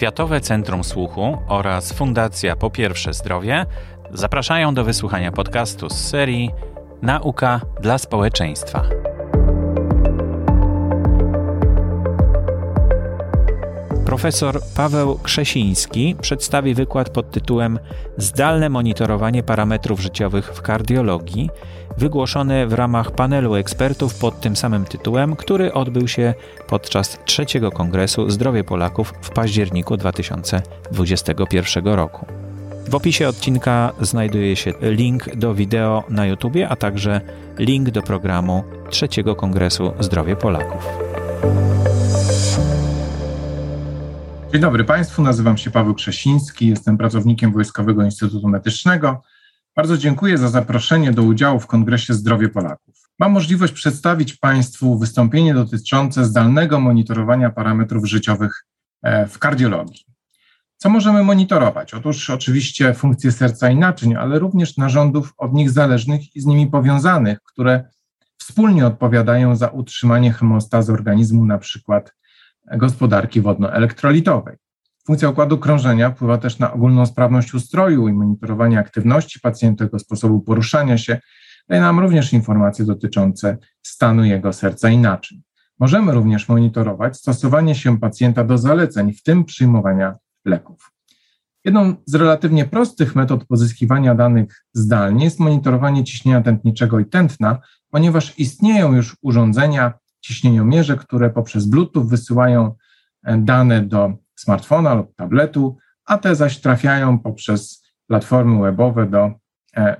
Światowe Centrum Słuchu oraz Fundacja Po Pierwsze Zdrowie zapraszają do wysłuchania podcastu z serii Nauka dla społeczeństwa. Profesor Paweł Krzesiński przedstawi wykład pod tytułem Zdalne monitorowanie parametrów życiowych w kardiologii, wygłoszony w ramach panelu ekspertów pod tym samym tytułem, który odbył się podczas trzeciego kongresu Zdrowie Polaków w październiku 2021 roku. W opisie odcinka znajduje się link do wideo na YouTube, a także link do programu trzeciego kongresu Zdrowie Polaków. Dzień dobry Państwu, nazywam się Paweł Krzesiński, jestem pracownikiem Wojskowego Instytutu Medycznego. Bardzo dziękuję za zaproszenie do udziału w Kongresie Zdrowie Polaków. Mam możliwość przedstawić Państwu wystąpienie dotyczące zdalnego monitorowania parametrów życiowych e, w kardiologii. Co możemy monitorować? Otóż oczywiście funkcje serca i naczyń, ale również narządów od nich zależnych i z nimi powiązanych, które wspólnie odpowiadają za utrzymanie hemostazy organizmu, na przykład gospodarki wodno-elektrolitowej. Funkcja układu krążenia wpływa też na ogólną sprawność ustroju i monitorowanie aktywności pacjenta, jego sposobu poruszania się. Daje nam również informacje dotyczące stanu jego serca i naczyń. Możemy również monitorować stosowanie się pacjenta do zaleceń, w tym przyjmowania leków. Jedną z relatywnie prostych metod pozyskiwania danych zdalnie jest monitorowanie ciśnienia tętniczego i tętna, ponieważ istnieją już urządzenia ciśnieniomierze, które poprzez Bluetooth wysyłają e, dane do smartfona lub tabletu, a te zaś trafiają poprzez platformy webowe do e,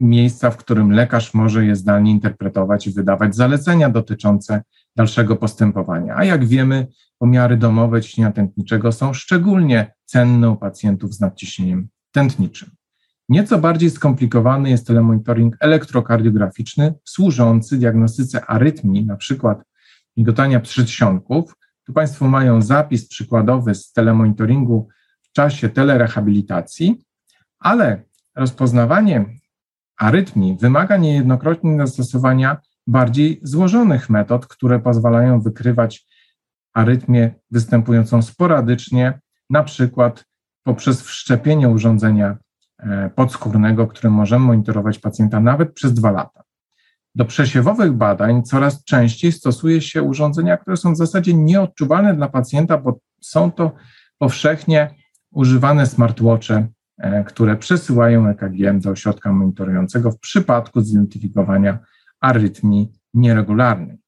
miejsca, w którym lekarz może je zdalnie interpretować i wydawać zalecenia dotyczące dalszego postępowania. A jak wiemy, pomiary domowe ciśnienia tętniczego są szczególnie cenne u pacjentów z nadciśnieniem tętniczym. Nieco bardziej skomplikowany jest telemonitoring elektrokardiograficzny służący diagnostyce arytmii, na przykład migotania przedsionków. Tu Państwo mają zapis przykładowy z telemonitoringu w czasie telerehabilitacji, ale rozpoznawanie arytmii wymaga niejednokrotnie zastosowania bardziej złożonych metod, które pozwalają wykrywać arytmię występującą sporadycznie, na przykład poprzez wszczepienie urządzenia podskórnego, którym możemy monitorować pacjenta nawet przez dwa lata. Do przesiewowych badań coraz częściej stosuje się urządzenia, które są w zasadzie nieodczuwalne dla pacjenta, bo są to powszechnie używane smartwatche, e, które przesyłają EKG do ośrodka monitorującego w przypadku zidentyfikowania arytmii nieregularnej.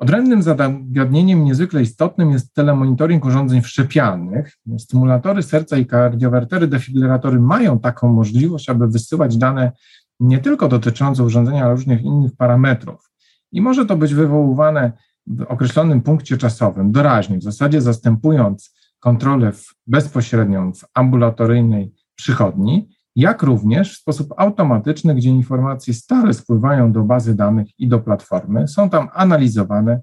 Odrębnym zagadnieniem niezwykle istotnym jest telemonitoring urządzeń wszczepialnych. Stymulatory serca i kardiowertery, defibrilatory mają taką możliwość, aby wysyłać dane nie tylko dotyczące urządzenia, ale różnych innych parametrów. I może to być wywoływane w określonym punkcie czasowym, doraźnie, w zasadzie zastępując kontrolę w, bezpośrednią w ambulatoryjnej przychodni, jak również w sposób automatyczny, gdzie informacje stale spływają do bazy danych i do platformy, są tam analizowane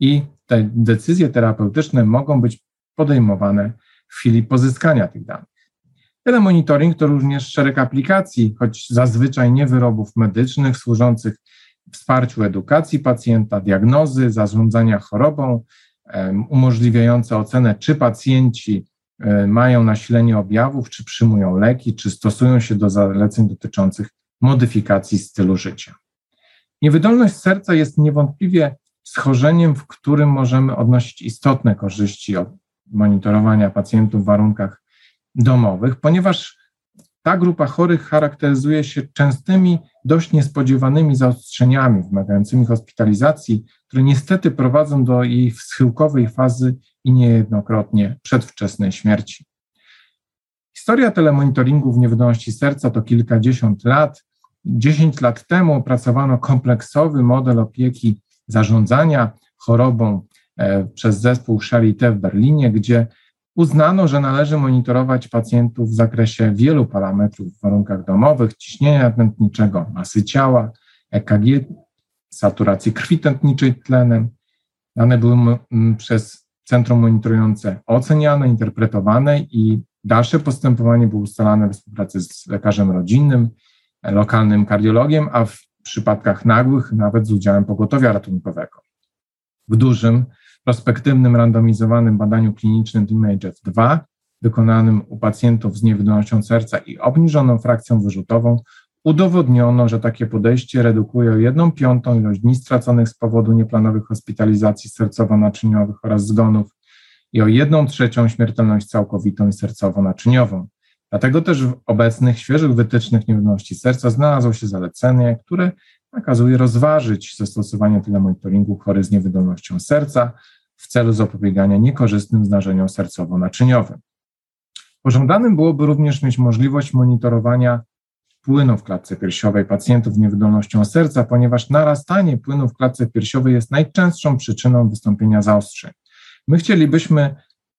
i te decyzje terapeutyczne mogą być podejmowane w chwili pozyskania tych danych. Telemonitoring to również szereg aplikacji, choć zazwyczaj nie wyrobów medycznych służących wsparciu edukacji pacjenta, diagnozy, zarządzania chorobą, umożliwiające ocenę, czy pacjenci mają nasilenie objawów, czy przyjmują leki, czy stosują się do zaleceń dotyczących modyfikacji stylu życia. Niewydolność serca jest niewątpliwie schorzeniem, w którym możemy odnosić istotne korzyści od monitorowania pacjentów w warunkach domowych, ponieważ ta grupa chorych charakteryzuje się częstymi, dość niespodziewanymi zaostrzeniami wymagającymi hospitalizacji, które niestety prowadzą do jej schyłkowej fazy i niejednokrotnie przedwczesnej śmierci. Historia telemonitoringu w niewydolności serca to kilkadziesiąt lat. Dziesięć lat temu opracowano kompleksowy model opieki zarządzania chorobą e, przez zespół Charité w Berlinie, gdzie uznano, że należy monitorować pacjentów w zakresie wielu parametrów w warunkach domowych, ciśnienia tętniczego, masy ciała, EKG, saturacji krwi tętniczej tlenem. Dane były przez centrum monitorujące oceniane, interpretowane i dalsze postępowanie było ustalane w współpracy z lekarzem rodzinnym, lokalnym kardiologiem, a w przypadkach nagłych nawet z udziałem pogotowia ratunkowego. w dużym, prospektywnym, randomizowanym badaniu klinicznym IMAGE-F2, wykonanym u pacjentów z niewydolnością serca i obniżoną frakcją wyrzutową, udowodniono, że takie podejście redukuje o 1 piątą ilość dni straconych z powodu nieplanowych hospitalizacji sercowo-naczyniowych oraz zgonów i o 1 trzecią śmiertelność całkowitą i sercowo-naczyniową. Dlatego też w obecnych, świeżych wytycznych niewydolności serca znalazło się zalecenie, które nakazuje rozważyć zastosowanie telemonitoringu chorych z niewydolnością serca w celu zapobiegania niekorzystnym zdarzeniom sercowo-naczyniowym. Pożądanym byłoby również mieć możliwość monitorowania płynu w klatce piersiowej pacjentów z niewydolnością serca, ponieważ narastanie płynu w klatce piersiowej jest najczęstszą przyczyną wystąpienia zaostrzeń. My chcielibyśmy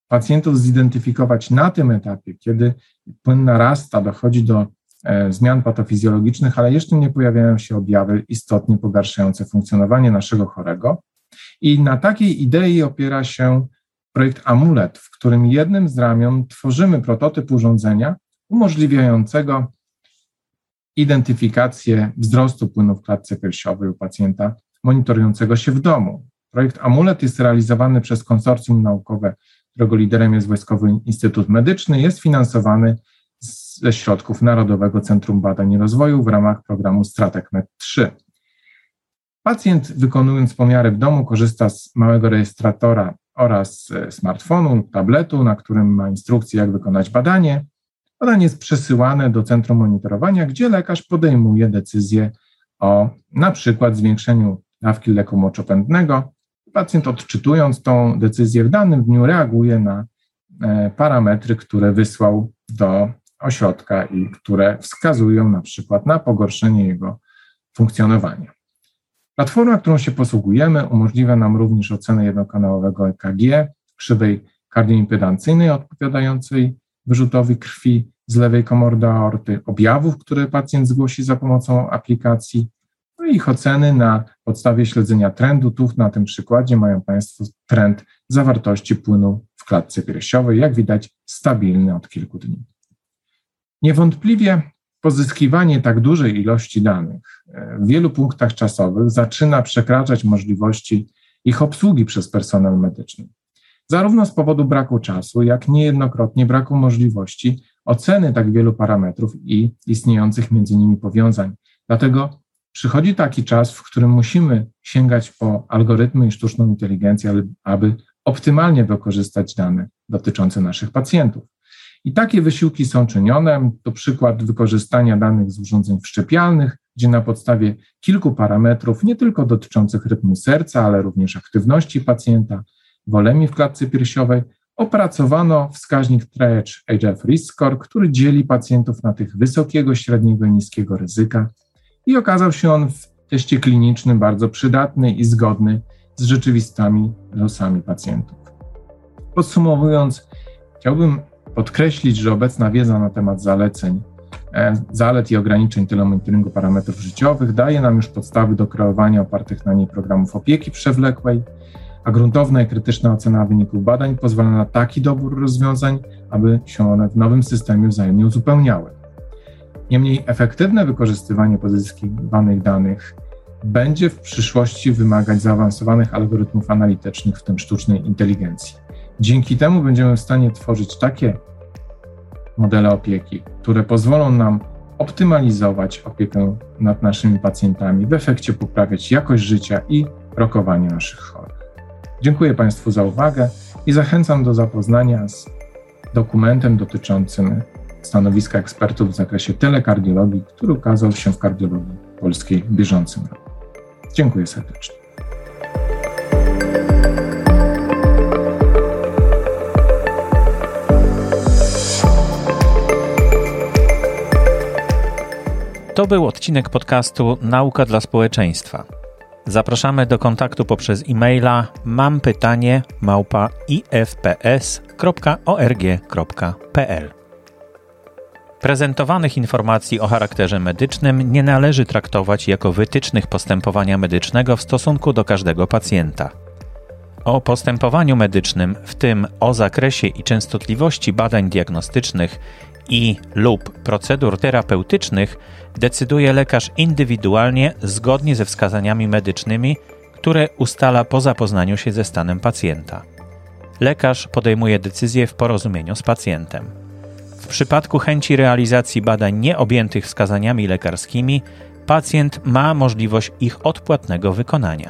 pacjentów zidentyfikować na tym etapie, kiedy płyn narasta, dochodzi do e, zmian patofizjologicznych, ale jeszcze nie pojawiają się objawy istotnie pogarszające funkcjonowanie naszego chorego. I na takiej idei opiera się projekt Amulet, w którym jednym z ramion tworzymy prototyp urządzenia umożliwiającego identyfikację wzrostu płynu w klatce piersiowej u pacjenta monitorującego się w domu. Projekt Amulet jest realizowany przez konsorcjum naukowe, którego liderem jest Wojskowy Instytut Medyczny, jest finansowany ze środków Narodowego Centrum Badań i Rozwoju w ramach programu Stratek Med 3. Pacjent wykonując pomiary w domu korzysta z małego rejestratora oraz e, smartfonu tabletu, na którym ma instrukcję, jak wykonać badanie. Badanie jest przesyłane do centrum monitorowania, gdzie lekarz podejmuje decyzję o na przykład zwiększeniu dawki leku moczopędnego. Pacjent odczytując tą decyzję w danym dniu reaguje na e, parametry, które wysłał do ośrodka i które wskazują na przykład na pogorszenie jego funkcjonowania. Platforma, którą się posługujemy, umożliwia nam również ocenę jednokanałowego EKG, krzywej kardioimpedancyjnej odpowiadającej wyrzutowi krwi z lewej komordy aorty, objawów, które pacjent zgłosi za pomocą aplikacji, no i ich oceny na podstawie śledzenia trendu. Tu na tym przykładzie mają Państwo trend zawartości płynu w klatce piersiowej, jak widać stabilny od kilku dni. Niewątpliwie pozyskiwanie tak dużej ilości danych e, w wielu punktach czasowych zaczyna przekraczać możliwości ich obsługi przez personel medyczny. Zarówno z powodu braku czasu, jak niejednokrotnie braku możliwości oceny tak wielu parametrów i istniejących między nimi powiązań. Dlatego przychodzi taki czas, w którym musimy sięgać po algorytmy i sztuczną inteligencję, aby optymalnie wykorzystać dane dotyczące naszych pacjentów. I takie wysiłki są czynione. To przykład wykorzystania danych z urządzeń wszczepialnych, gdzie na podstawie kilku parametrów, nie tylko dotyczących rytmu serca, ale również aktywności pacjenta, wolemi w klatce piersiowej, opracowano wskaźnik Triage HF Risk Score, który dzieli pacjentów na tych wysokiego, średniego i niskiego ryzyka. I okazał się on w teście klinicznym bardzo przydatny i zgodny z rzeczywistymi losami pacjentów. Podsumowując, chciałbym podkreślić, że obecna wiedza na temat zaleceń, e, zalet i ograniczeń telemonitoringu parametrów życiowych daje nam już podstawy do kreowania opartych na niej programów opieki przewlekłej, a gruntowna i krytyczna ocena wyników badań pozwala na taki dobór rozwiązań, aby się one w nowym systemie wzajemnie uzupełniały. Niemniej efektywne wykorzystywanie pozyskiwanych danych będzie w przyszłości wymagać zaawansowanych algorytmów analitycznych, w tym sztucznej inteligencji. Dzięki temu będziemy w stanie tworzyć takie modele opieki, które pozwolą nam optymalizować opiekę nad naszymi pacjentami, w efekcie poprawiać jakość życia i rokowanie naszych chorych. Dziękuję Państwu za uwagę i zachęcam do zapoznania z dokumentem dotyczącym stanowiska ekspertów w zakresie telekardiologii, który ukazał się w kardiologii polskiej w bieżącym roku. Dziękuję serdecznie. To był odcinek podcastu Nauka dla społeczeństwa. Zapraszamy do kontaktu poprzez e-maila mam. Prezentowanych informacji o charakterze medycznym nie należy traktować jako wytycznych postępowania medycznego w stosunku do każdego pacjenta. O postępowaniu medycznym, w tym o zakresie i częstotliwości badań diagnostycznych i lub procedur terapeutycznych decyduje lekarz indywidualnie zgodnie ze wskazaniami medycznymi, które ustala po zapoznaniu się ze stanem pacjenta. Lekarz podejmuje decyzję w porozumieniu z pacjentem. W przypadku chęci realizacji badań nieobjętych wskazaniami lekarskimi, pacjent ma możliwość ich odpłatnego wykonania.